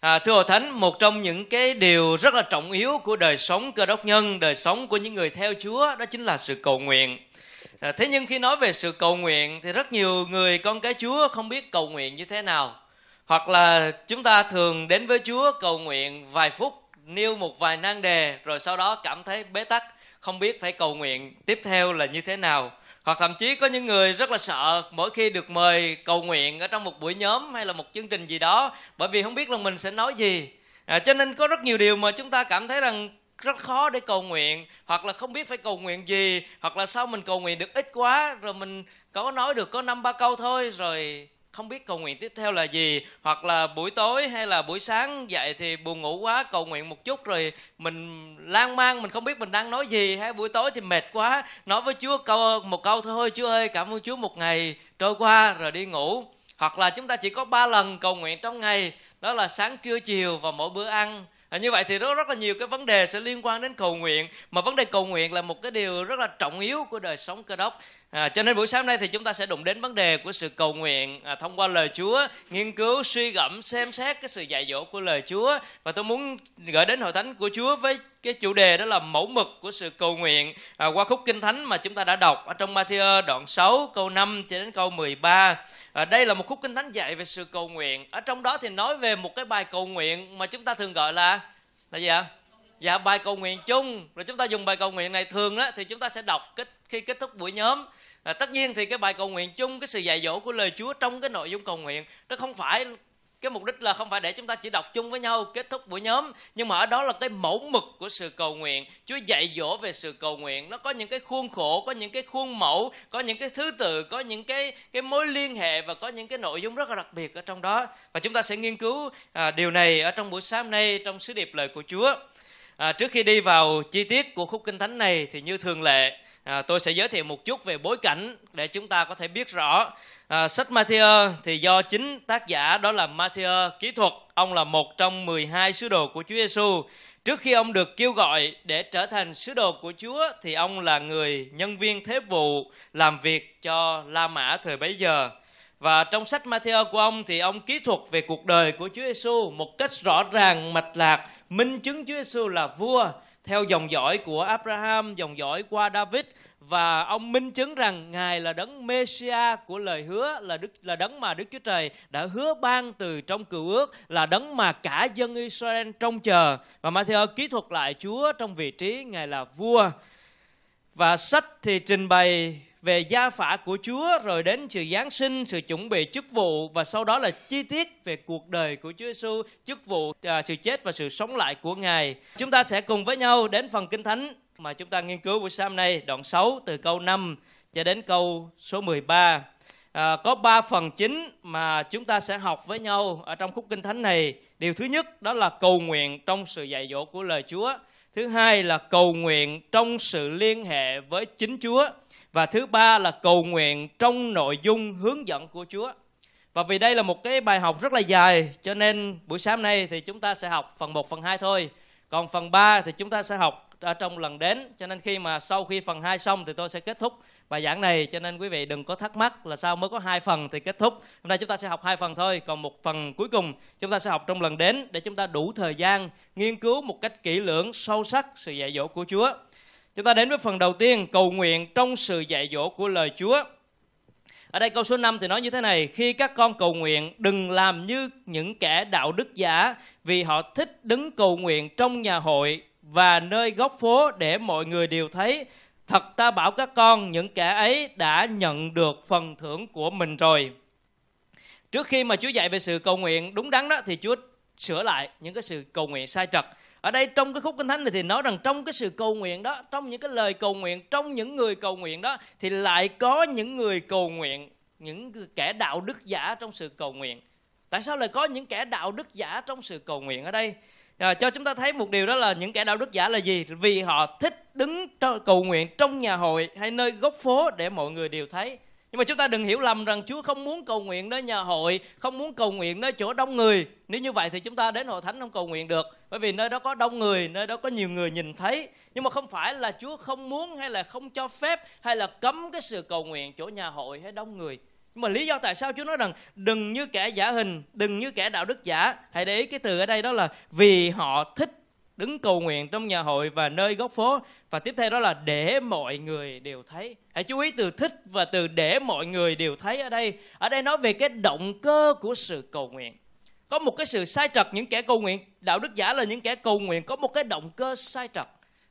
À, thưa Hội Thánh, một trong những cái điều rất là trọng yếu của đời sống cơ đốc nhân, đời sống của những người theo Chúa đó chính là sự cầu nguyện. À, thế nhưng khi nói về sự cầu nguyện thì rất nhiều người con cái Chúa không biết cầu nguyện như thế nào. Hoặc là chúng ta thường đến với Chúa cầu nguyện vài phút, nêu một vài nan đề rồi sau đó cảm thấy bế tắc, không biết phải cầu nguyện tiếp theo là như thế nào hoặc thậm chí có những người rất là sợ mỗi khi được mời cầu nguyện ở trong một buổi nhóm hay là một chương trình gì đó bởi vì không biết là mình sẽ nói gì. À, cho nên có rất nhiều điều mà chúng ta cảm thấy rằng rất khó để cầu nguyện hoặc là không biết phải cầu nguyện gì hoặc là sao mình cầu nguyện được ít quá rồi mình có nói được có năm ba câu thôi rồi không biết cầu nguyện tiếp theo là gì hoặc là buổi tối hay là buổi sáng dậy thì buồn ngủ quá cầu nguyện một chút rồi mình lang mang mình không biết mình đang nói gì hay buổi tối thì mệt quá nói với Chúa câu một câu thôi Chúa ơi cảm ơn Chúa một ngày trôi qua rồi đi ngủ. Hoặc là chúng ta chỉ có ba lần cầu nguyện trong ngày đó là sáng trưa chiều và mỗi bữa ăn. À, như vậy thì rất rất là nhiều cái vấn đề sẽ liên quan đến cầu nguyện mà vấn đề cầu nguyện là một cái điều rất là trọng yếu của đời sống cơ đốc. À, cho nên buổi sáng nay thì chúng ta sẽ đụng đến vấn đề của sự cầu nguyện à, thông qua lời Chúa, nghiên cứu, suy gẫm, xem xét cái sự dạy dỗ của lời Chúa và tôi muốn gửi đến hội thánh của Chúa với cái chủ đề đó là mẫu mực của sự cầu nguyện à, qua khúc kinh thánh mà chúng ta đã đọc ở trong Matthew đoạn 6 câu 5 cho đến câu 13. À, đây là một khúc kinh thánh dạy về sự cầu nguyện. Ở trong đó thì nói về một cái bài cầu nguyện mà chúng ta thường gọi là là gì ạ? Dạ bài cầu nguyện chung. Rồi chúng ta dùng bài cầu nguyện này thường đó thì chúng ta sẽ đọc kết khi kết thúc buổi nhóm. À, tất nhiên thì cái bài cầu nguyện chung cái sự dạy dỗ của lời Chúa trong cái nội dung cầu nguyện nó không phải cái mục đích là không phải để chúng ta chỉ đọc chung với nhau kết thúc buổi nhóm. Nhưng mà ở đó là cái mẫu mực của sự cầu nguyện. Chúa dạy dỗ về sự cầu nguyện. Nó có những cái khuôn khổ có những cái khuôn mẫu có những cái thứ tự có những cái cái mối liên hệ và có những cái nội dung rất là đặc biệt ở trong đó. Và chúng ta sẽ nghiên cứu à, điều này ở trong buổi sáng nay trong sứ điệp lời của Chúa à, trước khi đi vào chi tiết của khúc kinh thánh này thì như thường lệ à, tôi sẽ giới thiệu một chút về bối cảnh để chúng ta có thể biết rõ. À, sách Matthew thì do chính tác giả đó là Matthew kỹ thuật. Ông là một trong 12 sứ đồ của Chúa Giêsu trước khi ông được kêu gọi để trở thành sứ đồ của Chúa thì ông là người nhân viên thế vụ làm việc cho La Mã thời bấy giờ và trong sách Matthew của ông thì ông kỹ thuật về cuộc đời của Chúa Giêsu một cách rõ ràng mạch lạc minh chứng Chúa Giêsu là vua theo dòng dõi của Abraham, dòng dõi qua David. Và ông minh chứng rằng ngài là đấng Messiah của lời hứa là đức là đấng mà Đức Chúa Trời đã hứa ban từ trong cựu ước là đấng mà cả dân Israel trông chờ. Và Matthew kỹ thuật lại Chúa trong vị trí ngài là vua. Và sách thì trình bày về gia phả của Chúa rồi đến sự Giáng sinh, sự chuẩn bị chức vụ và sau đó là chi tiết về cuộc đời của Chúa Giêsu, chức vụ, à, sự chết và sự sống lại của Ngài. Chúng ta sẽ cùng với nhau đến phần Kinh Thánh mà chúng ta nghiên cứu buổi sáng nay, đoạn 6 từ câu 5 cho đến câu số 13. À, có ba phần chính mà chúng ta sẽ học với nhau ở trong khúc kinh thánh này. Điều thứ nhất đó là cầu nguyện trong sự dạy dỗ của lời Chúa. Thứ hai là cầu nguyện trong sự liên hệ với chính Chúa và thứ ba là cầu nguyện trong nội dung hướng dẫn của Chúa. Và vì đây là một cái bài học rất là dài, cho nên buổi sáng nay thì chúng ta sẽ học phần 1 phần 2 thôi. Còn phần 3 thì chúng ta sẽ học ở trong lần đến cho nên khi mà sau khi phần 2 xong thì tôi sẽ kết thúc bài giảng này cho nên quý vị đừng có thắc mắc là sao mới có hai phần thì kết thúc hôm nay chúng ta sẽ học hai phần thôi còn một phần cuối cùng chúng ta sẽ học trong lần đến để chúng ta đủ thời gian nghiên cứu một cách kỹ lưỡng sâu sắc sự dạy dỗ của Chúa Chúng ta đến với phần đầu tiên, cầu nguyện trong sự dạy dỗ của lời Chúa. Ở đây câu số 5 thì nói như thế này, khi các con cầu nguyện đừng làm như những kẻ đạo đức giả vì họ thích đứng cầu nguyện trong nhà hội và nơi góc phố để mọi người đều thấy. Thật ta bảo các con, những kẻ ấy đã nhận được phần thưởng của mình rồi. Trước khi mà Chúa dạy về sự cầu nguyện đúng đắn đó thì Chúa sửa lại những cái sự cầu nguyện sai trật. Ở đây trong cái khúc kinh thánh này thì nói rằng trong cái sự cầu nguyện đó trong những cái lời cầu nguyện trong những người cầu nguyện đó thì lại có những người cầu nguyện những kẻ đạo đức giả trong sự cầu nguyện. Tại sao lại có những kẻ đạo đức giả trong sự cầu nguyện ở đây? À, cho chúng ta thấy một điều đó là những kẻ đạo đức giả là gì vì họ thích đứng cầu nguyện trong nhà hội hay nơi góc phố để mọi người đều thấy nhưng mà chúng ta đừng hiểu lầm rằng Chúa không muốn cầu nguyện nơi nhà hội, không muốn cầu nguyện nơi chỗ đông người. Nếu như vậy thì chúng ta đến hội thánh không cầu nguyện được. Bởi vì nơi đó có đông người, nơi đó có nhiều người nhìn thấy. Nhưng mà không phải là Chúa không muốn hay là không cho phép hay là cấm cái sự cầu nguyện chỗ nhà hội hay đông người mà lý do tại sao Chúa nói rằng đừng như kẻ giả hình, đừng như kẻ đạo đức giả. Hãy để ý cái từ ở đây đó là vì họ thích đứng cầu nguyện trong nhà hội và nơi góc phố. Và tiếp theo đó là để mọi người đều thấy. Hãy chú ý từ thích và từ để mọi người đều thấy ở đây. Ở đây nói về cái động cơ của sự cầu nguyện. Có một cái sự sai trật những kẻ cầu nguyện đạo đức giả là những kẻ cầu nguyện có một cái động cơ sai trật.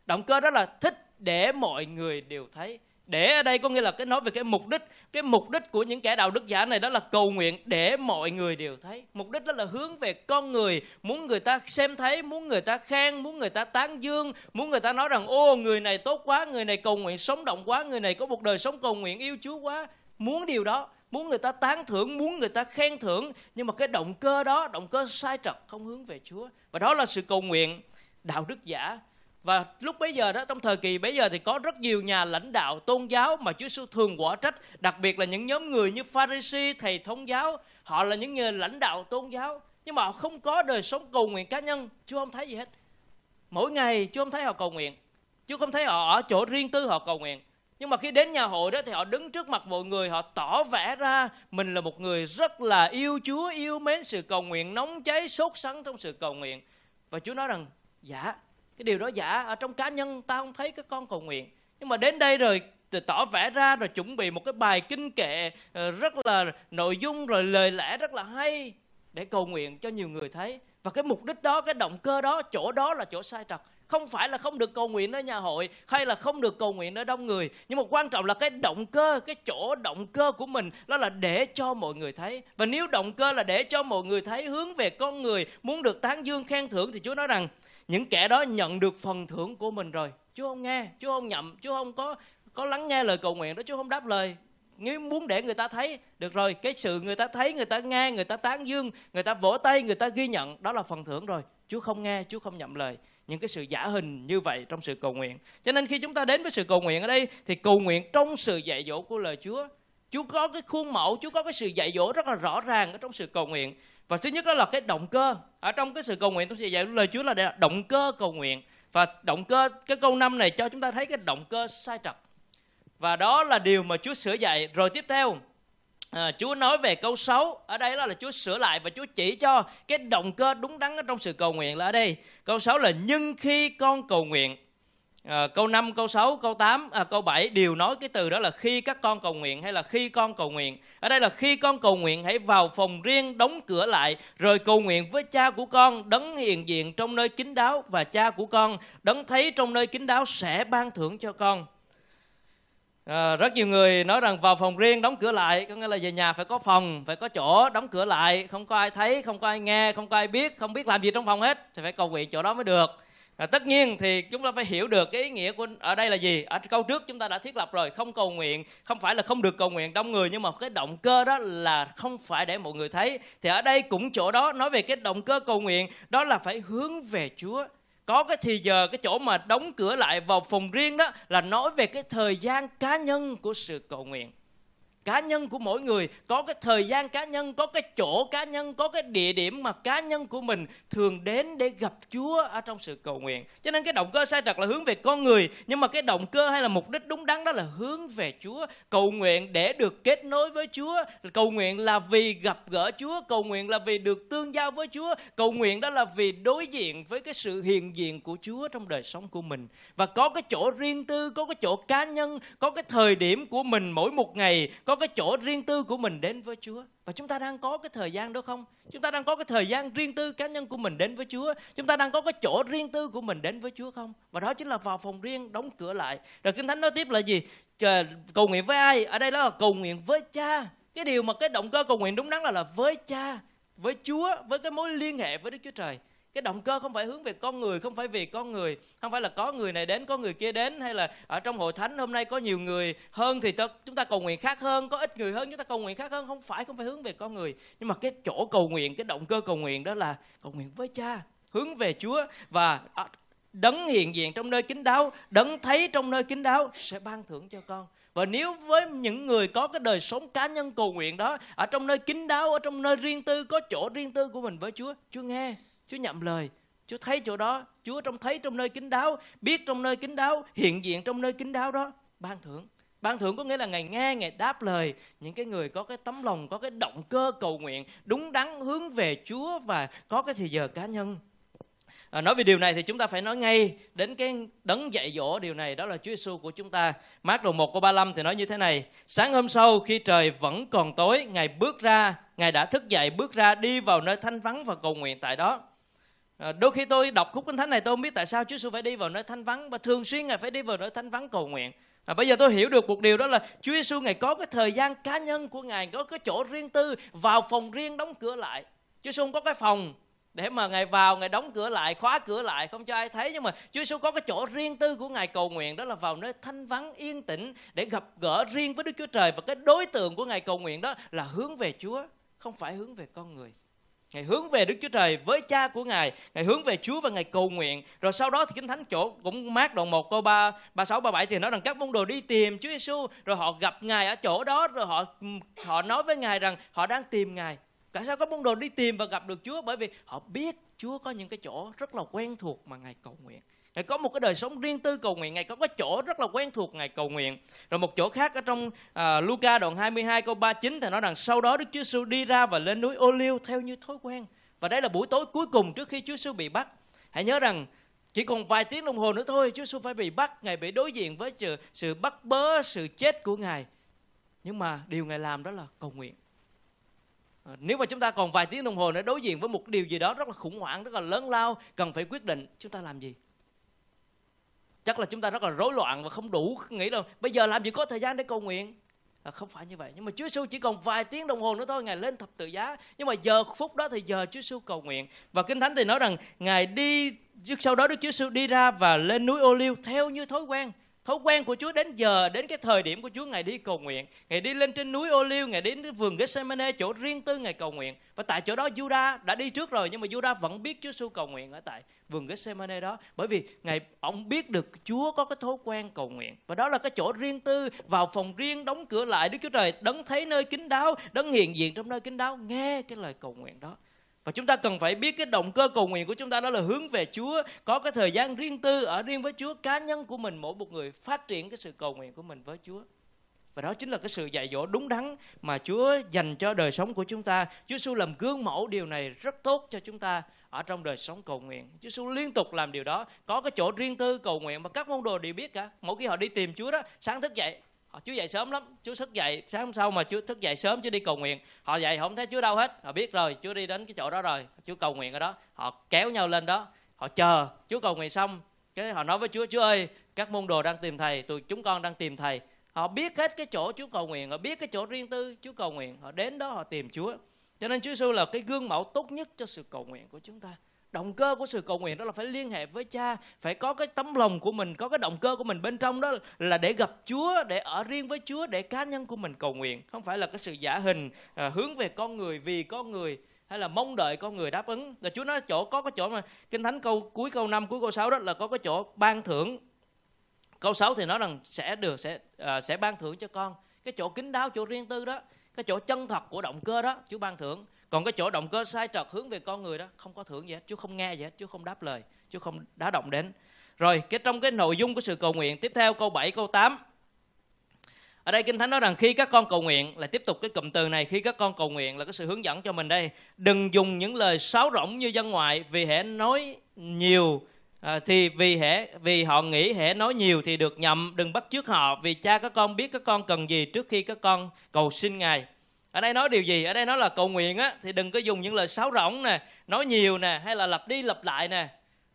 Động cơ đó là thích để mọi người đều thấy để ở đây có nghĩa là cái nói về cái mục đích, cái mục đích của những kẻ đạo đức giả này đó là cầu nguyện để mọi người đều thấy. Mục đích đó là hướng về con người, muốn người ta xem thấy, muốn người ta khen, muốn người ta tán dương, muốn người ta nói rằng, ô, người này tốt quá, người này cầu nguyện sống động quá, người này có một đời sống cầu nguyện yêu chúa quá. Muốn điều đó, muốn người ta tán thưởng, muốn người ta khen thưởng, nhưng mà cái động cơ đó, động cơ sai trật không hướng về chúa. Và đó là sự cầu nguyện đạo đức giả và lúc bấy giờ đó trong thời kỳ bấy giờ thì có rất nhiều nhà lãnh đạo tôn giáo mà Chúa Giêsu thường quả trách, đặc biệt là những nhóm người như Pharisee, thầy thống giáo, họ là những người lãnh đạo tôn giáo nhưng mà họ không có đời sống cầu nguyện cá nhân, Chúa không thấy gì hết. Mỗi ngày Chúa không thấy họ cầu nguyện. Chúa không thấy họ ở chỗ riêng tư họ cầu nguyện. Nhưng mà khi đến nhà hội đó thì họ đứng trước mặt mọi người, họ tỏ vẻ ra mình là một người rất là yêu Chúa, yêu mến sự cầu nguyện, nóng cháy, sốt sắng trong sự cầu nguyện. Và Chúa nói rằng, dạ, cái điều đó giả. Ở trong cá nhân ta không thấy các con cầu nguyện. Nhưng mà đến đây rồi tỏ vẻ ra, rồi chuẩn bị một cái bài kinh kệ ờ, rất là nội dung, rồi lời lẽ rất là hay để cầu nguyện cho nhiều người thấy. Và cái mục đích đó, cái động cơ đó, chỗ đó là chỗ sai trật. Không phải là không được cầu nguyện ở nhà hội, hay là không được cầu nguyện ở đông người. Nhưng mà quan trọng là cái động cơ, cái chỗ động cơ của mình, đó là để cho mọi người thấy. Và nếu động cơ là để cho mọi người thấy hướng về con người, muốn được tán dương khen thưởng thì chúa nói rằng những kẻ đó nhận được phần thưởng của mình rồi. Chúa không nghe, chúa không nhậm, chúa không có có lắng nghe lời cầu nguyện đó, chúa không đáp lời. Nếu muốn để người ta thấy, được rồi, cái sự người ta thấy, người ta nghe, người ta tán dương, người ta vỗ tay, người ta ghi nhận, đó là phần thưởng rồi. Chúa không nghe, chúa không nhậm lời. Những cái sự giả hình như vậy trong sự cầu nguyện. Cho nên khi chúng ta đến với sự cầu nguyện ở đây, thì cầu nguyện trong sự dạy dỗ của lời chúa. Chúa có cái khuôn mẫu, chúa có cái sự dạy dỗ rất là rõ ràng ở trong sự cầu nguyện và thứ nhất đó là cái động cơ. Ở trong cái sự cầu nguyện tôi sẽ dạy lời Chúa là động cơ cầu nguyện. Và động cơ cái câu năm này cho chúng ta thấy cái động cơ sai trật. Và đó là điều mà Chúa sửa dạy. Rồi tiếp theo à, Chúa nói về câu 6 ở đây là, là Chúa sửa lại và Chúa chỉ cho cái động cơ đúng đắn ở trong sự cầu nguyện là ở đây. Câu 6 là nhưng khi con cầu nguyện Ờ, à, câu 5, câu 6, câu 8, à, câu 7 đều nói cái từ đó là khi các con cầu nguyện hay là khi con cầu nguyện. Ở đây là khi con cầu nguyện hãy vào phòng riêng đóng cửa lại rồi cầu nguyện với cha của con đấng hiện diện trong nơi kín đáo và cha của con đấng thấy trong nơi kín đáo sẽ ban thưởng cho con. À, rất nhiều người nói rằng vào phòng riêng đóng cửa lại có nghĩa là về nhà phải có phòng phải có chỗ đóng cửa lại không có ai thấy không có ai nghe không có ai biết không biết làm gì trong phòng hết thì phải cầu nguyện chỗ đó mới được À, tất nhiên thì chúng ta phải hiểu được cái ý nghĩa của ở đây là gì. Ở câu trước chúng ta đã thiết lập rồi không cầu nguyện không phải là không được cầu nguyện đông người nhưng mà cái động cơ đó là không phải để mọi người thấy. Thì ở đây cũng chỗ đó nói về cái động cơ cầu nguyện đó là phải hướng về Chúa. Có cái thì giờ cái chỗ mà đóng cửa lại vào phòng riêng đó là nói về cái thời gian cá nhân của sự cầu nguyện cá nhân của mỗi người, có cái thời gian cá nhân, có cái chỗ cá nhân, có cái địa điểm mà cá nhân của mình thường đến để gặp chúa ở trong sự cầu nguyện. Cho nên cái động cơ sai trật là hướng về con người, nhưng mà cái động cơ hay là mục đích đúng đắn đó là hướng về chúa. Cầu nguyện để được kết nối với chúa, cầu nguyện là vì gặp gỡ chúa, cầu nguyện là vì được tương giao với chúa, cầu nguyện đó là vì đối diện với cái sự hiện diện của chúa trong đời sống của mình. Và có cái chỗ riêng tư, có cái chỗ cá nhân, có cái thời điểm của mình mỗi một ngày, có cái chỗ riêng tư của mình đến với Chúa. Và chúng ta đang có cái thời gian đó không? Chúng ta đang có cái thời gian riêng tư cá nhân của mình đến với Chúa. Chúng ta đang có cái chỗ riêng tư của mình đến với Chúa không? Và đó chính là vào phòng riêng, đóng cửa lại. Rồi Kinh Thánh nói tiếp là gì? Cầu nguyện với ai? Ở đây đó là cầu nguyện với cha. Cái điều mà cái động cơ cầu nguyện đúng đắn là là với cha, với Chúa, với cái mối liên hệ với Đức Chúa Trời cái động cơ không phải hướng về con người, không phải vì con người. Không phải là có người này đến, có người kia đến, hay là ở trong hội thánh hôm nay có nhiều người hơn thì chúng ta cầu nguyện khác hơn, có ít người hơn, chúng ta cầu nguyện khác hơn. Không phải không phải hướng về con người. Nhưng mà cái chỗ cầu nguyện, cái động cơ cầu nguyện đó là cầu nguyện với cha, hướng về chúa và à, đấng hiện diện trong nơi kín đáo, đấng thấy trong nơi kín đáo sẽ ban thưởng cho con. Và nếu với những người có cái đời sống cá nhân cầu nguyện đó, ở trong nơi kín đáo, ở trong nơi riêng tư, có chỗ riêng tư của mình với Chúa Chúa nghe. Chúa nhậm lời. Chúa thấy chỗ đó. Chúa trong thấy trong nơi kính đáo Biết trong nơi kính đáo Hiện diện trong nơi kính đáo đó. Ban thưởng. Ban thưởng có nghĩa là ngày nghe ngày đáp lời. Những cái người có cái tấm lòng có cái động cơ cầu nguyện đúng đắn hướng về chúa và có cái thời giờ cá nhân. À, nói về điều này thì chúng ta phải nói ngay đến cái đấng dạy dỗ. Điều này đó là Chúa Giêsu của chúng ta. Mát đoạn 1 câu 35 thì nói như thế này: Sáng hôm sau khi trời vẫn còn tối, Ngài bước ra, Ngài đã thức dậy bước ra đi vào nơi thanh vắng và cầu nguyện tại đó. À, đôi khi tôi đọc khúc kinh thánh này tôi không biết tại sao Chúa Giêsu phải đi vào nơi thanh vắng và thường xuyên Ngài phải đi vào nơi thanh vắng cầu nguyện. À, bây giờ tôi hiểu được một điều đó là Chúa Giêsu ngài có cái thời gian cá nhân của ngài có cái chỗ riêng tư vào phòng riêng đóng cửa lại. Chúa Giêsu không có cái phòng để mà ngài vào ngài đóng cửa lại khóa cửa lại không cho ai thấy nhưng mà Chúa Giêsu có cái chỗ riêng tư của ngài cầu nguyện đó là vào nơi thanh vắng yên tĩnh để gặp gỡ riêng với Đức Chúa Trời và cái đối tượng của ngài cầu nguyện đó là hướng về Chúa không phải hướng về con người Ngài hướng về Đức Chúa Trời với cha của Ngài, Ngài hướng về Chúa và Ngài cầu nguyện. Rồi sau đó thì Kinh Thánh chỗ cũng mát đoạn 1 câu 3 36 37 thì nói rằng các môn đồ đi tìm Chúa Giêsu rồi họ gặp Ngài ở chỗ đó rồi họ họ nói với Ngài rằng họ đang tìm Ngài. Tại sao các môn đồ đi tìm và gặp được Chúa? Bởi vì họ biết Chúa có những cái chỗ rất là quen thuộc mà Ngài cầu nguyện. Ngài có một cái đời sống riêng tư cầu nguyện, Ngài có cái chỗ rất là quen thuộc Ngài cầu nguyện. Rồi một chỗ khác ở trong uh, Luca đoạn 22 câu 39 thì nói rằng sau đó Đức Chúa Giêsu đi ra và lên núi Ô Liêu theo như thói quen. Và đây là buổi tối cuối cùng trước khi Chúa Giêsu bị bắt. Hãy nhớ rằng chỉ còn vài tiếng đồng hồ nữa thôi Chúa Giêsu phải bị bắt, Ngài bị đối diện với sự, sự bắt bớ, sự chết của Ngài. Nhưng mà điều Ngài làm đó là cầu nguyện. À, nếu mà chúng ta còn vài tiếng đồng hồ nữa đối diện với một điều gì đó rất là khủng hoảng, rất là lớn lao, cần phải quyết định, chúng ta làm gì? Chắc là chúng ta rất là rối loạn và không đủ nghĩ đâu. Bây giờ làm gì có thời gian để cầu nguyện? À, không phải như vậy. Nhưng mà Chúa Giêsu chỉ còn vài tiếng đồng hồ nữa thôi ngài lên thập tự giá. Nhưng mà giờ phút đó thì giờ Chúa Giêsu cầu nguyện. Và kinh thánh thì nói rằng ngài đi sau đó Đức Chúa Giêsu đi ra và lên núi Ô Liêu theo như thói quen thói quen của Chúa đến giờ, đến cái thời điểm của Chúa, ngài đi cầu nguyện. Ngài đi lên trên núi Ô Liêu ngài đến vườn Gethsemane, chỗ riêng tư ngài cầu nguyện. Và tại chỗ đó Juda đã đi trước rồi, nhưng mà Juda vẫn biết Chúa Giêsu cầu nguyện ở tại vườn Gethsemane đó. Bởi vì ngài, ông biết được Chúa có cái thói quen cầu nguyện. Và đó là cái chỗ riêng tư, vào phòng riêng, đóng cửa lại. Đức Chúa Trời đấng thấy nơi kín đáo, đấng hiện diện trong nơi kín đáo, nghe cái lời cầu nguyện đó và chúng ta cần phải biết cái động cơ cầu nguyện của chúng ta đó là hướng về Chúa, có cái thời gian riêng tư ở riêng với Chúa, cá nhân của mình mỗi một người phát triển cái sự cầu nguyện của mình với Chúa. Và đó chính là cái sự dạy dỗ đúng đắn mà Chúa dành cho đời sống của chúng ta. Chúa Giêsu làm gương mẫu điều này rất tốt cho chúng ta ở trong đời sống cầu nguyện. Chúa Giêsu liên tục làm điều đó, có cái chỗ riêng tư cầu nguyện mà các môn đồ đều biết cả. Mỗi khi họ đi tìm Chúa đó, sáng thức dậy, họ Chúa dậy sớm lắm. Chúa thức dậy sáng hôm sau mà Chúa thức dậy sớm, Chúa đi cầu nguyện. Họ dậy không thấy Chúa đâu hết. Họ biết rồi, Chúa đi đến cái chỗ đó rồi. Chúa cầu nguyện ở đó. Họ kéo nhau lên đó. Họ chờ. Chúa cầu nguyện xong, cái họ nói với Chúa Chúa ơi, các môn đồ đang tìm thầy, tụi chúng con đang tìm thầy. Họ biết hết cái chỗ Chúa cầu nguyện, họ biết cái chỗ riêng tư Chúa cầu nguyện. Họ đến đó họ tìm Chúa. Cho nên Chúa Giêsu là cái gương mẫu tốt nhất cho sự cầu nguyện của chúng ta động cơ của sự cầu nguyện đó là phải liên hệ với cha phải có cái tấm lòng của mình có cái động cơ của mình bên trong đó là để gặp chúa để ở riêng với chúa để cá nhân của mình cầu nguyện. Không phải là cái sự giả hình à, hướng về con người vì con người hay là mong đợi con người đáp ứng. Là chúa nói chỗ có cái chỗ mà kinh thánh câu cuối câu 5 cuối câu 6 đó là có cái chỗ ban thưởng. Câu 6 thì nói rằng sẽ được sẽ à, sẽ ban thưởng cho con. Cái chỗ kín đáo chỗ riêng tư đó cái chỗ chân thật của động cơ đó chúa ban thưởng còn cái chỗ động cơ sai trật hướng về con người đó không có thưởng gì hết chúa không nghe gì hết chúa không đáp lời chúa không đá động đến. Rồi cái trong cái nội dung của sự cầu nguyện tiếp theo câu 7 câu 8 ở đây Kinh Thánh nói rằng khi các con cầu nguyện là tiếp tục cái cụm từ này khi các con cầu nguyện là cái sự hướng dẫn cho mình đây. Đừng dùng những lời sáo rỗng như dân ngoại vì hễ nói nhiều à, thì vì hễ vì họ nghĩ hễ nói nhiều thì được nhậm đừng bắt chước họ vì cha các con biết các con cần gì trước khi các con cầu xin ngài ở đây nói điều gì? Ở đây nói là cầu nguyện á thì đừng có dùng những lời sáo rỗng nè nói nhiều nè hay là lặp đi lặp lại nè.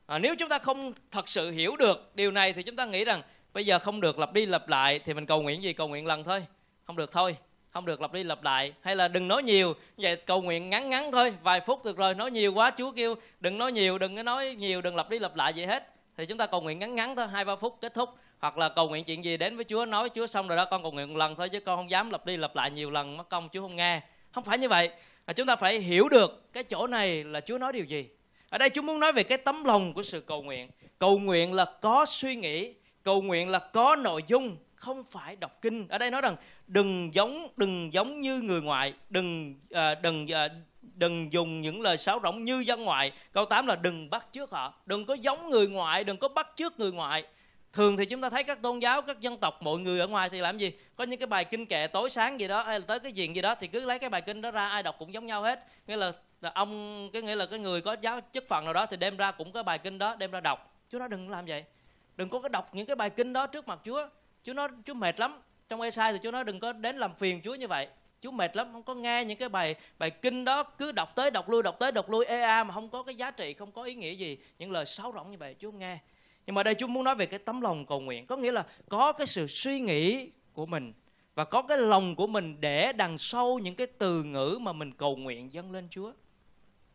À, nếu chúng ta không thật sự hiểu được điều này thì chúng ta nghĩ rằng bây giờ không được lặp đi lặp lại thì mình cầu nguyện gì? Cầu nguyện lần thôi. Không được thôi. Không được lặp đi lặp lại. Hay là đừng nói nhiều. Vậy cầu nguyện ngắn ngắn thôi. Vài phút được rồi. Nói nhiều quá chúa kêu đừng nói nhiều đừng có nói nhiều đừng lặp đi lặp lại gì hết thì chúng ta cầu nguyện ngắn ngắn thôi hai ba phút kết thúc. Hoặc là cầu nguyện chuyện gì đến với Chúa nói với Chúa xong rồi đó con cầu nguyện một lần thôi chứ con không dám lặp đi lặp lại nhiều lần mất công Chúa không nghe. Không phải như vậy. Mà chúng ta phải hiểu được cái chỗ này là Chúa nói điều gì. Ở đây Chúa muốn nói về cái tấm lòng của sự cầu nguyện. Cầu nguyện là có suy nghĩ cầu nguyện là có nội dung không phải đọc kinh. Ở đây nói rằng đừng giống đừng giống như người ngoại đừng à, đừng à, đừng dùng những lời sáo rỗng như dân ngoại. Câu 8 là đừng bắt trước họ. Đừng có giống người ngoại đừng có bắt trước người ngoại. Thường thì chúng ta thấy các tôn giáo các dân tộc mọi người ở ngoài thì làm gì? Có những cái bài kinh kệ tối sáng gì đó hay là tới cái diện gì đó thì cứ lấy cái bài kinh đó ra ai đọc cũng giống nhau hết. Nghĩa là, là ông cái nghĩa là cái người có giáo chức phận nào đó thì đem ra cũng có bài kinh đó đem ra đọc. Chúa nói đừng làm vậy. Đừng có cái đọc những cái bài kinh đó trước mặt chúa. Chúa nói chúa mệt lắm. Trong ai sai thì chúa nói đừng có đến làm phiền chúa như vậy chú mệt lắm không có nghe những cái bài bài kinh đó cứ đọc tới đọc lui đọc tới đọc lui ea à, mà không có cái giá trị không có ý nghĩa gì những lời sáo rỗng như vậy chú không nghe nhưng mà đây chú muốn nói về cái tấm lòng cầu nguyện có nghĩa là có cái sự suy nghĩ của mình và có cái lòng của mình để đằng sau những cái từ ngữ mà mình cầu nguyện dâng lên Chúa.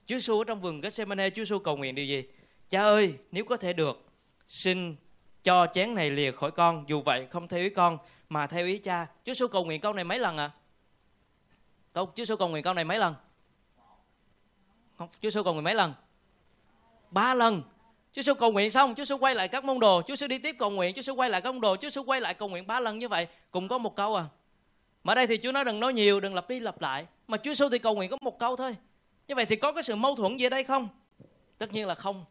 Chúa Giêsu ở trong vườn Gethsemane Chúa Giêsu cầu nguyện điều gì? Cha ơi, nếu có thể được, xin cho chén này lìa khỏi con, dù vậy không theo ý con mà theo ý cha. Chúa Giêsu cầu nguyện câu này mấy lần ạ? À? Câu Chúa Sư cầu nguyện câu này mấy lần? Không, Chúa Sư cầu nguyện mấy lần? Ba lần. Chúa Sư cầu nguyện xong, Chúa Sư quay lại các môn đồ, Chúa Sư đi tiếp cầu nguyện, Chúa Sư quay lại các môn đồ, Chúa Sư quay lại cầu nguyện ba lần như vậy, cùng có một câu à. Mà đây thì Chúa nói đừng nói nhiều, đừng lặp đi lặp lại, mà Chúa Sư thì cầu nguyện có một câu thôi. Như vậy thì có cái sự mâu thuẫn gì ở đây không? Tất nhiên là không.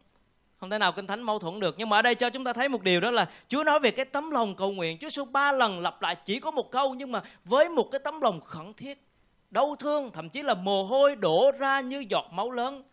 Không thể nào kinh thánh mâu thuẫn được. Nhưng mà ở đây cho chúng ta thấy một điều đó là Chúa nói về cái tấm lòng cầu nguyện. Chúa Sư ba lần lặp lại chỉ có một câu nhưng mà với một cái tấm lòng khẩn thiết, đau thương, thậm chí là mồ hôi đổ ra như giọt máu lớn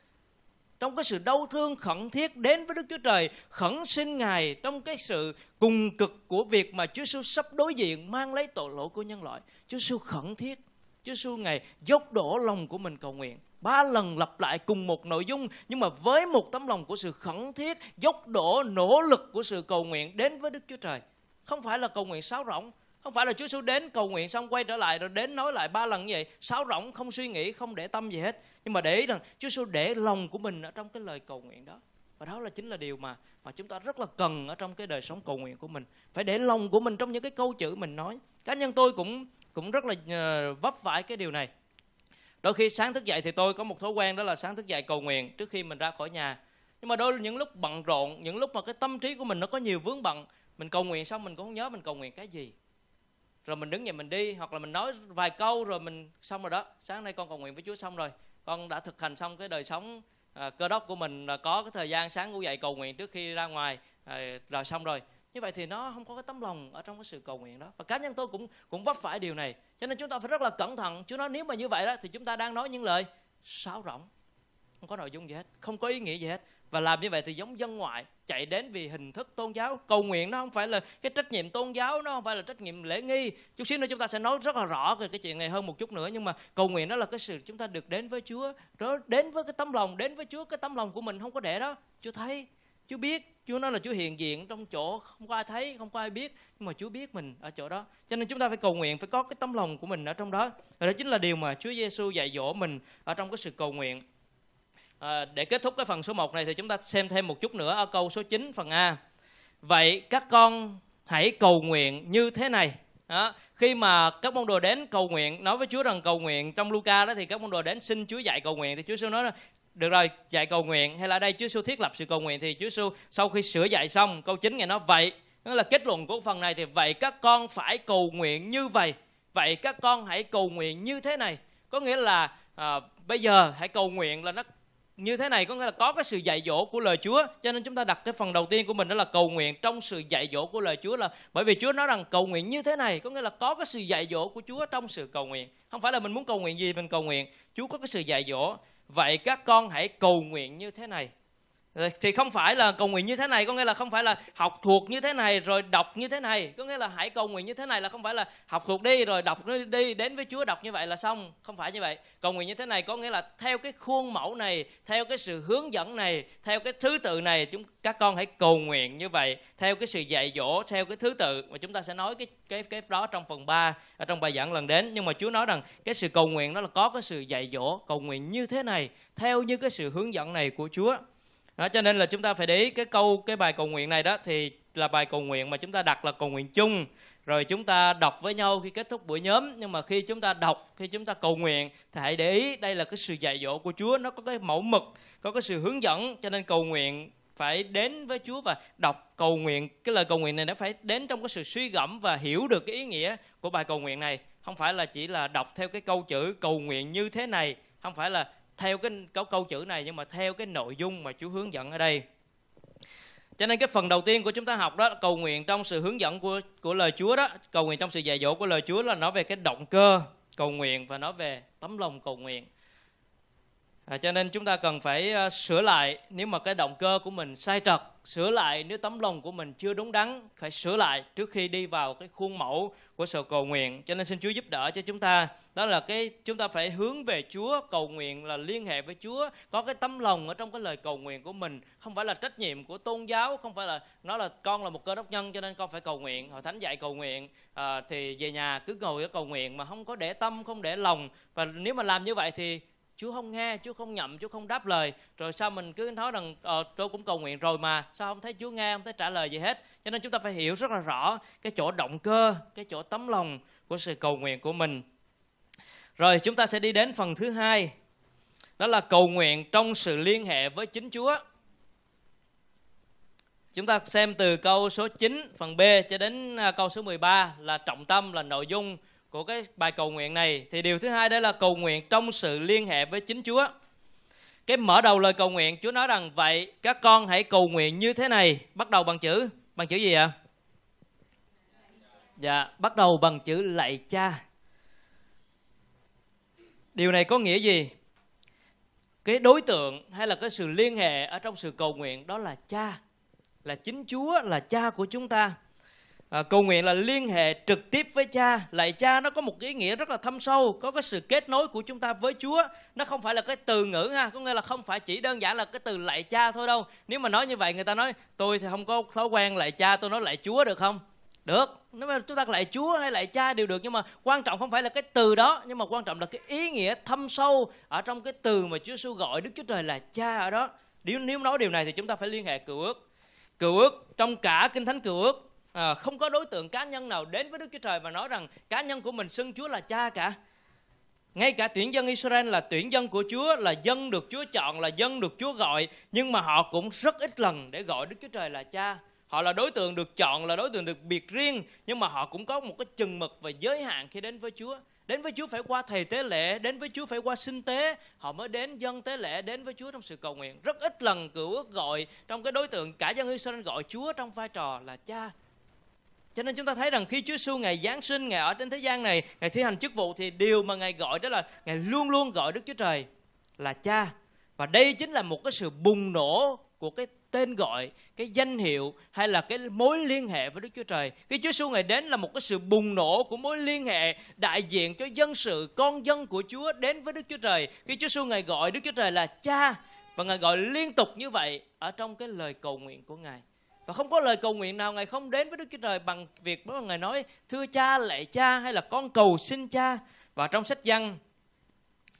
trong cái sự đau thương khẩn thiết đến với Đức Chúa Trời, khẩn xin Ngài trong cái sự cùng cực của việc mà Chúa Giêsu sắp đối diện mang lấy tội lỗi của nhân loại. Chúa Giêsu khẩn thiết, Chúa Giêsu Ngài dốc đổ lòng của mình cầu nguyện. Ba lần lặp lại cùng một nội dung nhưng mà với một tấm lòng của sự khẩn thiết, dốc đổ nỗ lực của sự cầu nguyện đến với Đức Chúa Trời. Không phải là cầu nguyện sáo rỗng, không phải là Chúa Giêsu đến cầu nguyện xong quay trở lại rồi đến nói lại ba lần như vậy, sáo rỗng không suy nghĩ, không để tâm gì hết. Nhưng mà để ý rằng Chúa Giêsu để lòng của mình ở trong cái lời cầu nguyện đó. Và đó là chính là điều mà mà chúng ta rất là cần ở trong cái đời sống cầu nguyện của mình. Phải để lòng của mình trong những cái câu chữ mình nói. Cá nhân tôi cũng cũng rất là uh, vấp phải cái điều này. Đôi khi sáng thức dậy thì tôi có một thói quen đó là sáng thức dậy cầu nguyện trước khi mình ra khỏi nhà. Nhưng mà đôi những lúc bận rộn, những lúc mà cái tâm trí của mình nó có nhiều vướng bận, mình cầu nguyện xong mình cũng không nhớ mình cầu nguyện cái gì rồi mình đứng dậy mình đi hoặc là mình nói vài câu rồi mình xong rồi đó. Sáng nay con cầu nguyện với Chúa xong rồi. Con đã thực hành xong cái đời sống à, cơ đốc của mình là có cái thời gian sáng ngủ dậy cầu nguyện trước khi ra ngoài à, rồi xong rồi. Như vậy thì nó không có cái tấm lòng ở trong cái sự cầu nguyện đó. Và cá nhân tôi cũng cũng vấp phải điều này. Cho nên chúng ta phải rất là cẩn thận. Chúa nói nếu mà như vậy đó thì chúng ta đang nói những lời sáo rỗng. Không có nội dung gì hết. Không có ý nghĩa gì hết và làm như vậy thì giống dân ngoại chạy đến vì hình thức tôn giáo. Cầu nguyện nó không phải là cái trách nhiệm tôn giáo, nó không phải là trách nhiệm lễ nghi. Chút xíu nữa chúng ta sẽ nói rất là rõ về cái chuyện này hơn một chút nữa, nhưng mà cầu nguyện đó là cái sự chúng ta được đến với Chúa, đó, đến với cái tấm lòng, đến với Chúa, cái tấm lòng của mình không có để đó. Chúa thấy, Chúa biết, Chúa nói là Chúa hiện diện trong chỗ không có ai thấy, không có ai biết, nhưng mà Chúa biết mình ở chỗ đó. Cho nên chúng ta phải cầu nguyện, phải có cái tấm lòng của mình ở trong đó. Và đó chính là điều mà Chúa Giêsu dạy dỗ mình ở trong cái sự cầu nguyện. À, để kết thúc cái phần số 1 này thì chúng ta xem thêm một chút nữa ở câu số 9 phần A. Vậy các con hãy cầu nguyện như thế này. Đó. Khi mà các môn đồ đến cầu nguyện, nói với Chúa rằng cầu nguyện trong Luca đó thì các môn đồ đến xin Chúa dạy cầu nguyện thì Chúa Giêsu nói là được rồi dạy cầu nguyện hay là đây Chúa Giêsu thiết lập sự cầu nguyện thì Chúa Giêsu sau khi sửa dạy xong câu 9 ngày nói vậy đó là kết luận của phần này thì vậy các con phải cầu nguyện như vậy vậy các con hãy cầu nguyện như thế này có nghĩa là à, bây giờ hãy cầu nguyện là nó như thế này có nghĩa là có cái sự dạy dỗ của lời Chúa. Cho nên chúng ta đặt cái phần đầu tiên của mình đó là cầu nguyện trong sự dạy dỗ của lời Chúa là bởi vì Chúa nói rằng cầu nguyện như thế này có nghĩa là có cái sự dạy dỗ của Chúa trong sự cầu nguyện. Không phải là mình muốn cầu nguyện gì, mình cầu nguyện. Chúa có cái sự dạy dỗ. Vậy các con hãy cầu nguyện như thế này. Ờ, thì không phải là cầu nguyện như thế này, có nghĩa là không phải là học thuộc như thế này, rồi đọc như thế này. Có nghĩa là hãy cầu nguyện như thế này là không phải là học thuộc đi, rồi đọc đi đến với Chúa, đọc như vậy là xong. Không phải như vậy. Cầu nguyện như thế này có nghĩa là theo cái khuôn mẫu này, theo cái sự hướng dẫn này, theo cái thứ tự này, chúng các con hãy cầu nguyện như vậy, theo cái sự dạy dỗ, theo cái thứ tự. Mà chúng ta sẽ nói cái cái cái đó trong phần 3 ở trong bài giảng lần đến. Nhưng mà Chúa nói rằng cái sự cầu nguyện đó là có cái sự dạy dỗ, cầu nguyện như thế này, theo như cái sự hướng dẫn này của Chúa đó, cho nên là chúng ta phải để ý cái câu cái bài cầu nguyện này đó thì là bài cầu nguyện mà chúng ta đặt là cầu nguyện chung. Rồi chúng ta đọc với nhau khi kết thúc buổi nhóm. Nhưng mà khi chúng ta đọc khi chúng ta cầu nguyện thì hãy để ý đây là cái sự dạy dỗ của Chúa. Nó có cái mẫu mực có cái sự hướng dẫn. Cho nên cầu nguyện phải đến với Chúa và đọc cầu nguyện. Cái lời cầu nguyện này nó phải đến trong cái sự suy gẫm và hiểu được cái ý nghĩa của bài cầu nguyện này. Không phải là chỉ là đọc theo cái câu chữ cầu nguyện như thế này. Không phải là theo cái câu, câu chữ này nhưng mà theo cái nội dung mà Chúa hướng dẫn ở đây. Cho nên cái phần đầu tiên của chúng ta học đó cầu nguyện trong sự hướng dẫn của của lời Chúa đó cầu nguyện trong sự dạy dỗ của lời Chúa là nói về cái động cơ cầu nguyện và nói về tấm lòng cầu nguyện. À, cho nên chúng ta cần phải uh, sửa lại nếu mà cái động cơ của mình sai trật, sửa lại nếu tấm lòng của mình chưa đúng đắn, phải sửa lại trước khi đi vào cái khuôn mẫu của sự cầu nguyện. Cho nên xin Chúa giúp đỡ cho chúng ta. Đó là cái chúng ta phải hướng về Chúa, cầu nguyện là liên hệ với Chúa, có cái tấm lòng ở trong cái lời cầu nguyện của mình, không phải là trách nhiệm của tôn giáo, không phải là nó là con là một cơ đốc nhân cho nên con phải cầu nguyện, hội thánh dạy cầu nguyện à, thì về nhà cứ ngồi ở cầu nguyện mà không có để tâm, không để lòng và nếu mà làm như vậy thì Chúa không nghe, Chúa không nhậm, Chúa không đáp lời. Rồi sao mình cứ nói rằng ờ, tôi cũng cầu nguyện rồi mà, sao không thấy Chúa nghe, không thấy trả lời gì hết. Cho nên chúng ta phải hiểu rất là rõ cái chỗ động cơ, cái chỗ tấm lòng của sự cầu nguyện của mình. Rồi chúng ta sẽ đi đến phần thứ hai. Đó là cầu nguyện trong sự liên hệ với chính Chúa. Chúng ta xem từ câu số 9 phần B cho đến à, câu số 13 là trọng tâm là nội dung của cái bài cầu nguyện này thì điều thứ hai đó là cầu nguyện trong sự liên hệ với chính Chúa. Cái mở đầu lời cầu nguyện Chúa nói rằng vậy các con hãy cầu nguyện như thế này, bắt đầu bằng chữ bằng chữ gì ạ? Dạ, bắt đầu bằng chữ lạy cha. Điều này có nghĩa gì? Cái đối tượng hay là cái sự liên hệ ở trong sự cầu nguyện đó là cha, là chính Chúa, là cha của chúng ta à, cầu nguyện là liên hệ trực tiếp với cha. Lạy cha nó có một ý nghĩa rất là thâm sâu có cái sự kết nối của chúng ta với chúa. Nó không phải là cái từ ngữ ha có nghĩa là không phải chỉ đơn giản là cái từ lạy cha thôi đâu. Nếu mà nói như vậy người ta nói tôi thì không có thói quen lạy cha tôi nói lạy chúa được không? Được. Nếu mà chúng ta lạy chúa hay lạy cha đều được nhưng mà quan trọng không phải là cái từ đó nhưng mà quan trọng là cái ý nghĩa thâm sâu ở trong cái từ mà chúa giêsu gọi đức chúa trời là cha ở đó. Nếu nếu nói điều này thì chúng ta phải liên hệ cựu ước. Cựu ước trong cả kinh thánh cựu ước à, không có đối tượng cá nhân nào đến với Đức Chúa Trời và nói rằng cá nhân của mình xưng Chúa là cha cả. Ngay cả tuyển dân Israel là tuyển dân của Chúa, là dân được Chúa chọn, là dân được Chúa gọi, nhưng mà họ cũng rất ít lần để gọi Đức Chúa Trời là cha. Họ là đối tượng được chọn, là đối tượng được biệt riêng, nhưng mà họ cũng có một cái chừng mực và giới hạn khi đến với Chúa. Đến với Chúa phải qua thầy tế lễ, đến với Chúa phải qua sinh tế, họ mới đến dân tế lễ, đến với Chúa trong sự cầu nguyện. Rất ít lần cựu ước gọi trong cái đối tượng cả dân Israel gọi Chúa trong vai trò là cha. Cho nên chúng ta thấy rằng khi Chúa Giêsu ngày Giáng sinh, ngày ở trên thế gian này, ngày thi hành chức vụ thì điều mà Ngài gọi đó là Ngài luôn luôn gọi Đức Chúa Trời là cha. Và đây chính là một cái sự bùng nổ của cái tên gọi, cái danh hiệu hay là cái mối liên hệ với Đức Chúa Trời. Khi Chúa Giêsu ngày đến là một cái sự bùng nổ của mối liên hệ đại diện cho dân sự con dân của Chúa đến với Đức Chúa Trời. Khi Chúa Giêsu ngày gọi Đức Chúa Trời là cha và Ngài gọi liên tục như vậy ở trong cái lời cầu nguyện của Ngài. Và không có lời cầu nguyện nào Ngài không đến với Đức Chúa Trời bằng việc đó Ngài nói thưa cha lạy cha hay là con cầu xin cha. Và trong sách văn,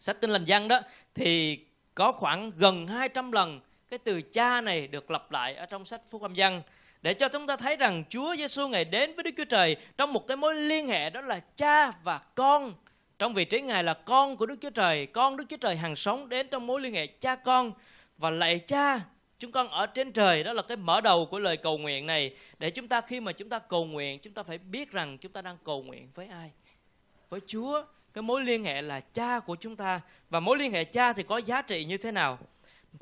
sách tinh lành văn đó thì có khoảng gần 200 lần cái từ cha này được lặp lại ở trong sách Phúc Âm Văn để cho chúng ta thấy rằng Chúa Giêsu ngài đến với Đức Chúa Trời trong một cái mối liên hệ đó là cha và con. Trong vị trí ngài là con của Đức Chúa Trời, con Đức Chúa Trời hàng sống đến trong mối liên hệ cha con và lạy cha Chúng con ở trên trời đó là cái mở đầu của lời cầu nguyện này để chúng ta khi mà chúng ta cầu nguyện chúng ta phải biết rằng chúng ta đang cầu nguyện với ai. Với Chúa, cái mối liên hệ là cha của chúng ta và mối liên hệ cha thì có giá trị như thế nào?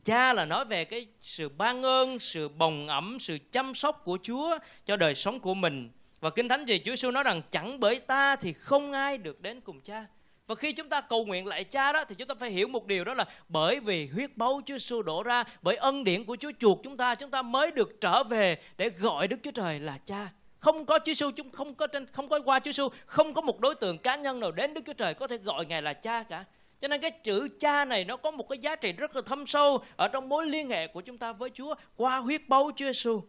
Cha là nói về cái sự ban ơn, sự bồng ẩm, sự chăm sóc của Chúa cho đời sống của mình. Và Kinh Thánh gì Chúa Giêsu nói rằng chẳng bởi ta thì không ai được đến cùng cha. Và khi chúng ta cầu nguyện lại cha đó thì chúng ta phải hiểu một điều đó là bởi vì huyết báu Chúa Giêsu đổ ra, bởi ân điển của Chúa chuộc chúng ta, chúng ta mới được trở về để gọi Đức Chúa Trời là cha. Không có Chúa Giêsu, chúng không có trên không có qua Chúa Giêsu, không có một đối tượng cá nhân nào đến Đức Chúa Trời có thể gọi ngài là cha cả. Cho nên cái chữ cha này nó có một cái giá trị rất là thâm sâu ở trong mối liên hệ của chúng ta với Chúa qua huyết báu Chúa Giêsu.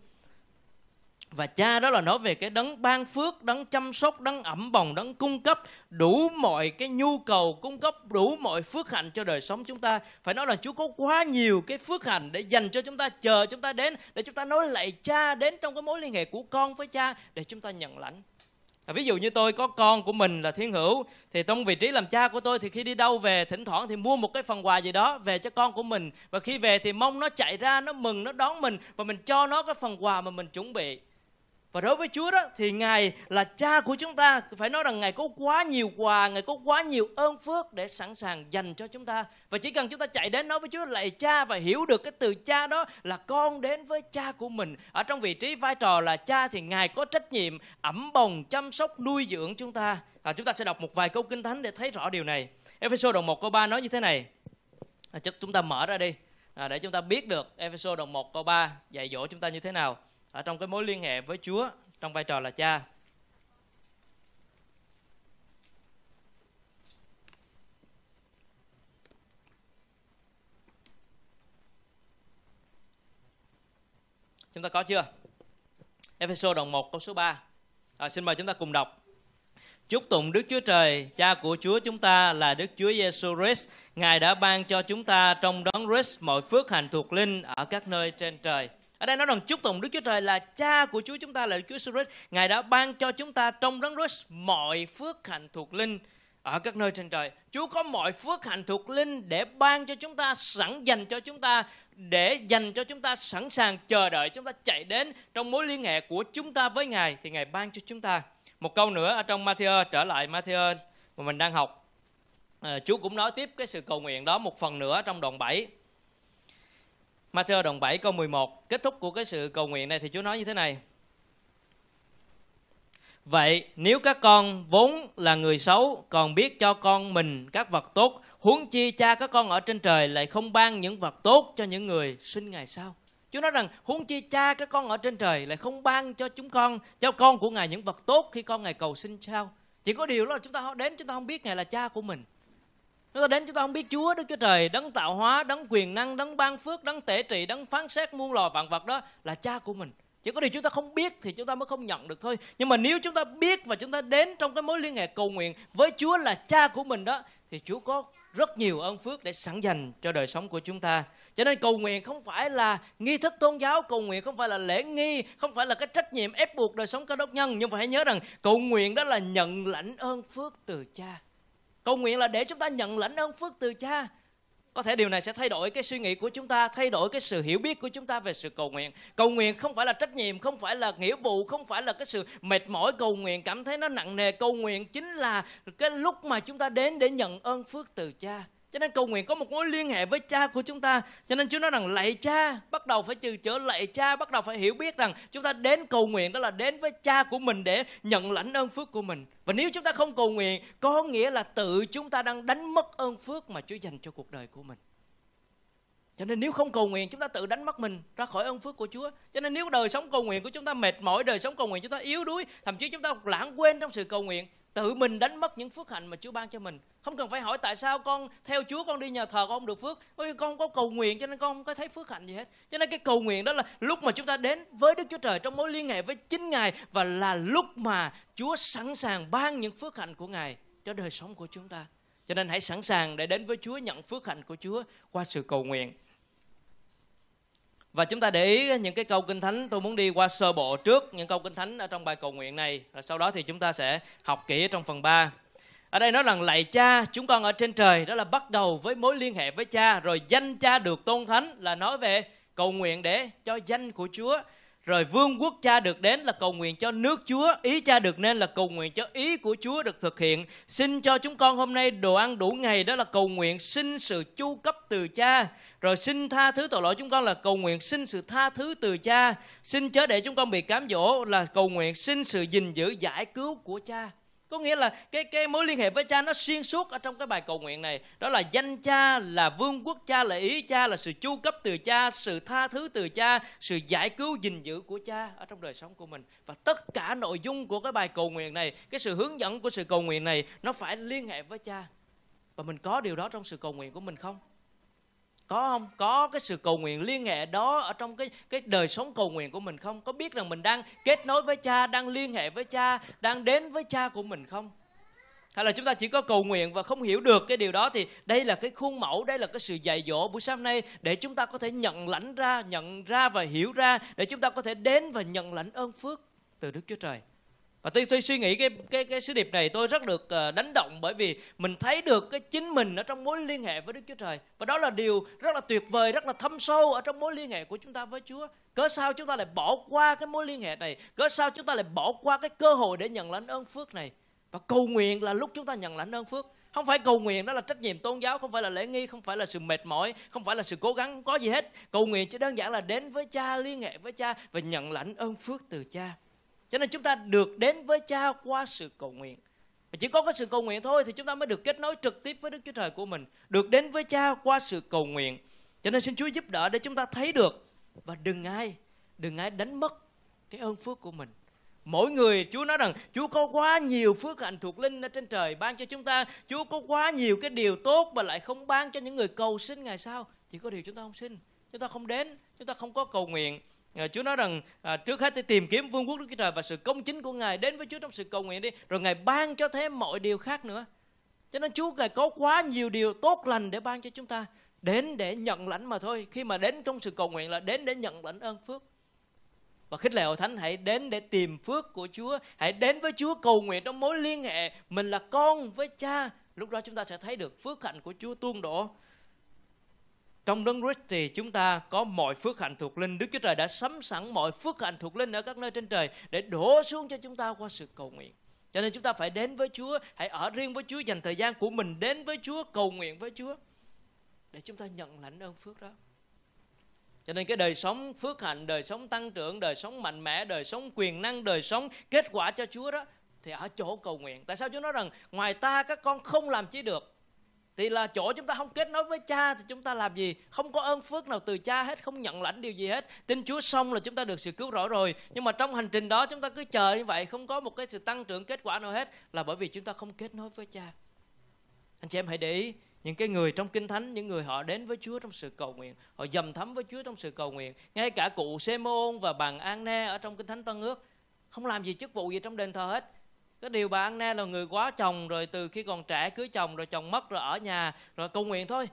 Và cha đó là nói về cái đấng ban phước, đấng chăm sóc, đấng ẩm bồng, đấng cung cấp đủ mọi cái nhu cầu, cung cấp đủ mọi phước hạnh cho đời sống chúng ta. Phải nói là Chúa có quá nhiều cái phước hạnh để dành cho chúng ta, chờ chúng ta đến, để chúng ta nói lại cha đến trong cái mối liên hệ của con với cha để chúng ta nhận lãnh. À, ví dụ như tôi có con của mình là thiên hữu thì trong vị trí làm cha của tôi thì khi đi đâu về thỉnh thoảng thì mua một cái phần quà gì đó về cho con của mình và khi về thì mong nó chạy ra nó mừng nó đón mình và mình cho nó cái phần quà mà mình chuẩn bị và đối với Chúa đó thì Ngài là cha của chúng ta. Phải nói rằng Ngài có quá nhiều quà Ngài có quá nhiều ơn phước để sẵn sàng dành cho chúng ta. Và chỉ cần chúng ta chạy đến nói với Chúa lạy cha và hiểu được cái từ cha đó là con đến với cha của mình ở trong vị trí vai trò là cha thì Ngài có trách nhiệm ẩm bồng chăm sóc nuôi dưỡng chúng ta. À, chúng ta sẽ đọc một vài câu kinh thánh để thấy rõ điều này. Ephesos đoạn 1 câu 3 nói như thế này. À, chắc chúng ta mở ra đi. À, để chúng ta biết được Ephesos đoạn 1 câu 3 dạy dỗ chúng ta như thế nào ở trong cái mối liên hệ với Chúa trong vai trò là cha. Chúng ta có chưa? Ephesos đoạn 1 câu số 3. À, xin mời chúng ta cùng đọc. Chúc tụng Đức Chúa Trời, Cha của Chúa chúng ta là Đức Chúa Giêsu Christ. Ngài đã ban cho chúng ta trong đón Christ mọi phước hạnh thuộc linh ở các nơi trên trời. Ở đây nói rằng chúc tụng Đức Chúa Trời là cha của Chúa chúng ta là Đức Chúa Jesus Ngài đã ban cho chúng ta trong đấng Christ mọi phước hạnh thuộc linh ở các nơi trên trời. Chúa có mọi phước hạnh thuộc linh để ban cho chúng ta, sẵn dành cho chúng ta, để dành cho chúng ta sẵn sàng chờ đợi chúng ta chạy đến trong mối liên hệ của chúng ta với Ngài thì Ngài ban cho chúng ta. Một câu nữa ở trong Matthew trở lại Matthew mà mình đang học. À, Chúa cũng nói tiếp cái sự cầu nguyện đó một phần nữa trong đoạn 7. Matthew đoạn 7 câu 11 Kết thúc của cái sự cầu nguyện này thì Chúa nói như thế này. Vậy nếu các con vốn là người xấu, còn biết cho con mình các vật tốt, Huống chi cha các con ở trên trời lại không ban những vật tốt cho những người sinh ngày sau? Chúa nói rằng, huống chi cha các con ở trên trời lại không ban cho chúng con, Cho con của Ngài những vật tốt khi con Ngài cầu sinh sao? Chỉ có điều đó là chúng ta đến, chúng ta không biết Ngài là cha của mình. Chúng ta đến chúng ta không biết Chúa Đức Chúa Trời, đấng tạo hóa, đấng quyền năng, đấng ban phước, đấng tể trị, đấng phán xét muôn loài vạn vật đó là cha của mình. Chỉ có điều chúng ta không biết thì chúng ta mới không nhận được thôi. Nhưng mà nếu chúng ta biết và chúng ta đến trong cái mối liên hệ cầu nguyện với Chúa là cha của mình đó thì Chúa có rất nhiều ơn phước để sẵn dành cho đời sống của chúng ta. Cho nên cầu nguyện không phải là nghi thức tôn giáo, cầu nguyện không phải là lễ nghi, không phải là cái trách nhiệm ép buộc đời sống cơ đốc nhân, nhưng phải nhớ rằng cầu nguyện đó là nhận lãnh ơn phước từ cha. Cầu nguyện là để chúng ta nhận lãnh ơn phước từ cha. Có thể điều này sẽ thay đổi cái suy nghĩ của chúng ta, thay đổi cái sự hiểu biết của chúng ta về sự cầu nguyện. Cầu nguyện không phải là trách nhiệm, không phải là nghĩa vụ, không phải là cái sự mệt mỏi cầu nguyện, cảm thấy nó nặng nề. Cầu nguyện chính là cái lúc mà chúng ta đến để nhận ơn phước từ cha. Cho nên cầu nguyện có một mối liên hệ với cha của chúng ta. Cho nên Chúa nói rằng lạy cha, bắt đầu phải trừ chữa lạy cha, bắt đầu phải hiểu biết rằng chúng ta đến cầu nguyện đó là đến với cha của mình để nhận lãnh ơn phước của mình. Và nếu chúng ta không cầu nguyện, có nghĩa là tự chúng ta đang đánh mất ơn phước mà Chúa dành cho cuộc đời của mình. Cho nên nếu không cầu nguyện chúng ta tự đánh mất mình ra khỏi ơn phước của Chúa. Cho nên nếu đời sống cầu nguyện của chúng ta mệt mỏi, đời sống cầu nguyện chúng ta yếu đuối, thậm chí chúng ta lãng quên trong sự cầu nguyện tự mình đánh mất những phước hạnh mà Chúa ban cho mình. Không cần phải hỏi tại sao con theo Chúa, con đi nhà thờ con không được phước. Bởi vì con không có cầu nguyện cho nên con không có thấy phước hạnh gì hết. Cho nên cái cầu nguyện đó là lúc mà chúng ta đến với Đức Chúa Trời trong mối liên hệ với chính Ngài và là lúc mà Chúa sẵn sàng ban những phước hạnh của Ngài cho đời sống của chúng ta. Cho nên hãy sẵn sàng để đến với Chúa nhận phước hạnh của Chúa qua sự cầu nguyện. Và chúng ta để ý những cái câu kinh thánh tôi muốn đi qua sơ bộ trước, những câu kinh thánh ở trong bài cầu nguyện này. rồi sau đó thì chúng ta sẽ học kỹ trong phần 3. Ở đây nói rằng lạy cha, chúng con ở trên trời, đó là bắt đầu với mối liên hệ với cha, rồi danh cha được tôn thánh là nói về cầu nguyện để cho danh của Chúa rồi vương quốc cha được đến là cầu nguyện cho nước Chúa, ý cha được nên là cầu nguyện cho ý của Chúa được thực hiện. Xin cho chúng con hôm nay đồ ăn đủ ngày đó là cầu nguyện xin sự chu cấp từ cha. Rồi xin tha thứ tội lỗi chúng con là cầu nguyện xin sự tha thứ từ cha. Xin chớ để chúng con bị cám dỗ là cầu nguyện xin sự gìn giữ giải cứu của cha. Có nghĩa là cái cái mối liên hệ với cha nó xuyên suốt ở trong cái bài cầu nguyện này. Đó là danh cha, là vương quốc cha, là ý cha, là sự chu cấp từ cha, sự tha thứ từ cha, sự giải cứu gìn giữ của cha ở trong đời sống của mình. Và tất cả nội dung của cái bài cầu nguyện này, cái sự hướng dẫn của sự cầu nguyện này nó phải liên hệ với cha. Và mình có điều đó trong sự cầu nguyện của mình không? Có không? Có cái sự cầu nguyện liên hệ đó ở trong cái cái đời sống cầu nguyện của mình không? Có biết rằng mình đang kết nối với cha, đang liên hệ với cha, đang đến với cha của mình không? Hay là chúng ta chỉ có cầu nguyện và không hiểu được cái điều đó thì đây là cái khuôn mẫu, đây là cái sự dạy dỗ buổi sáng nay để chúng ta có thể nhận lãnh ra, nhận ra và hiểu ra, để chúng ta có thể đến và nhận lãnh ơn phước từ đức chúa trời và tôi tôi suy nghĩ cái cái cái sứ điệp này tôi rất được ờ, đánh động bởi vì mình thấy được cái chính mình ở trong mối liên hệ với Đức Chúa Trời. Và đó là điều rất là tuyệt vời, rất là thâm sâu ở trong mối liên hệ của chúng ta với Chúa. Cớ sao chúng ta lại bỏ qua cái mối liên hệ này? Cớ sao chúng ta lại bỏ qua cái cơ hội để nhận lãnh ơn phước này? Và cầu nguyện là lúc chúng ta nhận lãnh ơn phước. Không phải cầu nguyện đó là trách nhiệm tôn giáo, không phải là lễ nghi, không phải là sự mệt mỏi, không phải là sự cố gắng không có gì hết. Cầu nguyện chỉ đơn giản là đến với cha, liên hệ với cha và nhận lãnh ơn phước từ cha cho nên chúng ta được đến với cha qua sự cầu nguyện và chỉ có cái sự cầu nguyện thôi thì chúng ta mới được kết nối trực tiếp với Đức Chúa Trời của mình. Được đến với cha qua sự cầu nguyện. Cho nên xin Chúa giúp đỡ để chúng ta thấy được. Và đừng ai, đừng ai đánh mất cái ơn phước của mình. Mỗi người Chúa nói rằng Chúa có quá nhiều phước hạnh thuộc linh ở trên trời ban cho chúng ta. Chúa có quá nhiều cái điều tốt mà lại không ban cho những người cầu xin ngày sau. Chỉ có điều chúng ta không xin. Chúng ta không đến, chúng ta không có cầu nguyện Ờ, Chúa nói rằng à, trước hết thì tìm kiếm vương quốc Đức Chúa Trời và sự công chính của Ngài đến với Chúa trong sự cầu nguyện đi, rồi Ngài ban cho thêm mọi điều khác nữa. Cho nên Chúa Ngài có quá nhiều điều tốt lành để ban cho chúng ta, đến để nhận lãnh mà thôi. Khi mà đến trong sự cầu nguyện là đến để nhận lãnh ơn phước. Và khích lệ hội thánh hãy đến để tìm phước của Chúa, hãy đến với Chúa cầu nguyện trong mối liên hệ mình là con với Cha. Lúc đó chúng ta sẽ thấy được phước hạnh của Chúa tuôn đổ trong đấng Christ thì chúng ta có mọi phước hạnh thuộc linh. Đức Chúa Trời đã sắm sẵn mọi phước hạnh thuộc linh ở các nơi trên trời để đổ xuống cho chúng ta qua sự cầu nguyện. Cho nên chúng ta phải đến với Chúa, hãy ở riêng với Chúa, dành thời gian của mình đến với Chúa, cầu nguyện với Chúa để chúng ta nhận lãnh ơn phước đó. Cho nên cái đời sống phước hạnh, đời sống tăng trưởng, đời sống mạnh mẽ, đời sống quyền năng, đời sống kết quả cho Chúa đó thì ở chỗ cầu nguyện. Tại sao Chúa nói rằng ngoài ta các con không làm chi được? Thì là chỗ chúng ta không kết nối với cha thì chúng ta làm gì? Không có ơn phước nào từ cha hết, không nhận lãnh điều gì hết. Tin chúa xong là chúng ta được sự cứu rỗi rồi. Nhưng mà trong hành trình đó chúng ta cứ chờ như vậy, không có một cái sự tăng trưởng kết quả nào hết, là bởi vì chúng ta không kết nối với cha. Anh chị em hãy để ý, những cái người trong kinh thánh, những người họ đến với Chúa trong sự cầu nguyện, họ dầm thấm với Chúa trong sự cầu nguyện. Ngay cả cụ Sê-môn và bằng An Ne ở trong kinh thánh Tân ước, không làm gì chức vụ gì trong đền thờ hết cái điều bà Anna là người quá chồng rồi, từ khi còn trẻ cưới chồng rồi, chồng mất rồi, ở nhà rồi, cầu nguyện thôi.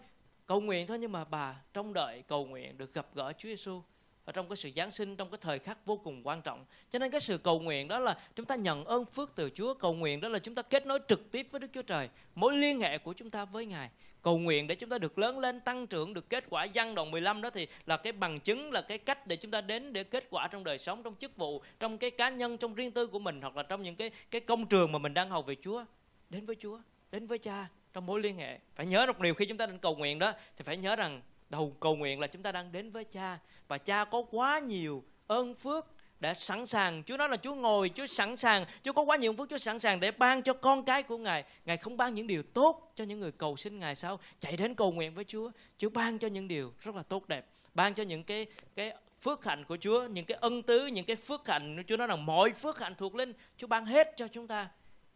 Cầu nguyện thôi nhưng mà bà trong đợi cầu nguyện được gặp gỡ Chúa Giêsu và trong cái sự Giáng sinh, trong cái thời khắc vô cùng quan trọng. Cho nên cái sự cầu nguyện đó là chúng ta nhận ơn phước từ Chúa. Cầu nguyện đó là chúng ta kết nối trực tiếp với Đức Chúa Trời. Mối liên hệ của chúng ta với Ngài cầu nguyện để chúng ta được lớn lên, tăng trưởng, được kết quả văn đoạn 15 đó thì là cái bằng chứng, là cái cách để chúng ta đến để kết quả trong đời sống, trong chức vụ, trong cái cá nhân, trong riêng tư của mình, hoặc là trong những cái cái công trường mà mình đang hầu về Chúa. Đến với Chúa, đến với Cha trong mối liên hệ. Phải nhớ một điều, khi chúng ta đến cầu nguyện đó, thì phải nhớ rằng đầu cầu nguyện là chúng ta đang đến với Cha. Và Cha có quá nhiều ơn phước đã sẵn sàng. Chúa nói là Chúa ngồi, Chúa sẵn sàng. Chúa có quá nhiều phước Chúa sẵn sàng để ban cho con cái của Ngài. Ngài không ban những điều tốt cho những người cầu xin Ngài sao? Chạy đến cầu nguyện với Chúa. Chúa ban cho những điều rất là tốt đẹp, ban cho những cái cái phước hạnh của Chúa, những cái ân tứ, những cái phước hạnh. Chúa nói rằng mọi phước hạnh thuộc linh, Chúa ban hết cho chúng ta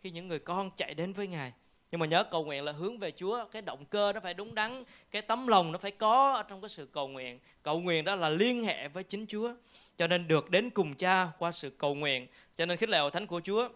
khi những người con chạy đến với Ngài nhưng mà nhớ cầu nguyện là hướng về Chúa, cái động cơ nó phải đúng đắn, cái tấm lòng nó phải có trong cái sự cầu nguyện. Cầu nguyện đó là liên hệ với chính Chúa, cho nên được đến cùng cha qua sự cầu nguyện. Cho nên khích lệ thánh của Chúa,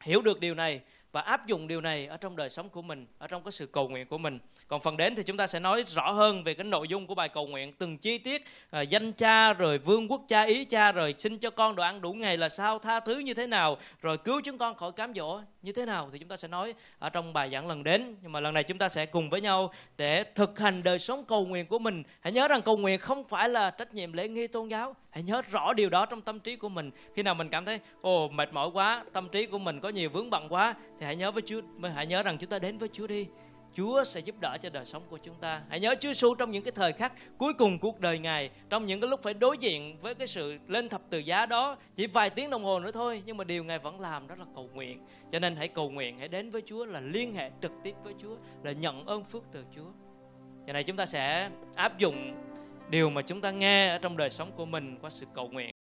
hiểu được điều này và áp dụng điều này ở trong đời sống của mình ở trong cái sự cầu nguyện của mình. Còn phần đến thì chúng ta sẽ nói rõ hơn về cái nội dung của bài cầu nguyện từng chi tiết à, danh cha rồi vương quốc cha ý cha rồi xin cho con đồ ăn đủ ngày là sao tha thứ như thế nào rồi cứu chúng con khỏi cám dỗ như thế nào thì chúng ta sẽ nói ở trong bài giảng lần đến. Nhưng mà lần này chúng ta sẽ cùng với nhau để thực hành đời sống cầu nguyện của mình. Hãy nhớ rằng cầu nguyện không phải là trách nhiệm lễ nghi tôn giáo. Hãy nhớ rõ điều đó trong tâm trí của mình. Khi nào mình cảm thấy ồ mệt mỏi quá tâm trí của mình có nhiều vướng bận quá thì hãy nhớ với Chúa hãy nhớ rằng chúng ta đến với Chúa đi Chúa sẽ giúp đỡ cho đời sống của chúng ta. Hãy nhớ Chúa Giêsu trong những cái thời khắc cuối cùng cuộc đời Ngài, trong những cái lúc phải đối diện với cái sự lên thập từ giá đó, chỉ vài tiếng đồng hồ nữa thôi, nhưng mà điều Ngài vẫn làm đó là cầu nguyện. Cho nên hãy cầu nguyện, hãy đến với Chúa là liên hệ trực tiếp với Chúa, là nhận ơn phước từ Chúa. Giờ này chúng ta sẽ áp dụng điều mà chúng ta nghe ở trong đời sống của mình qua sự cầu nguyện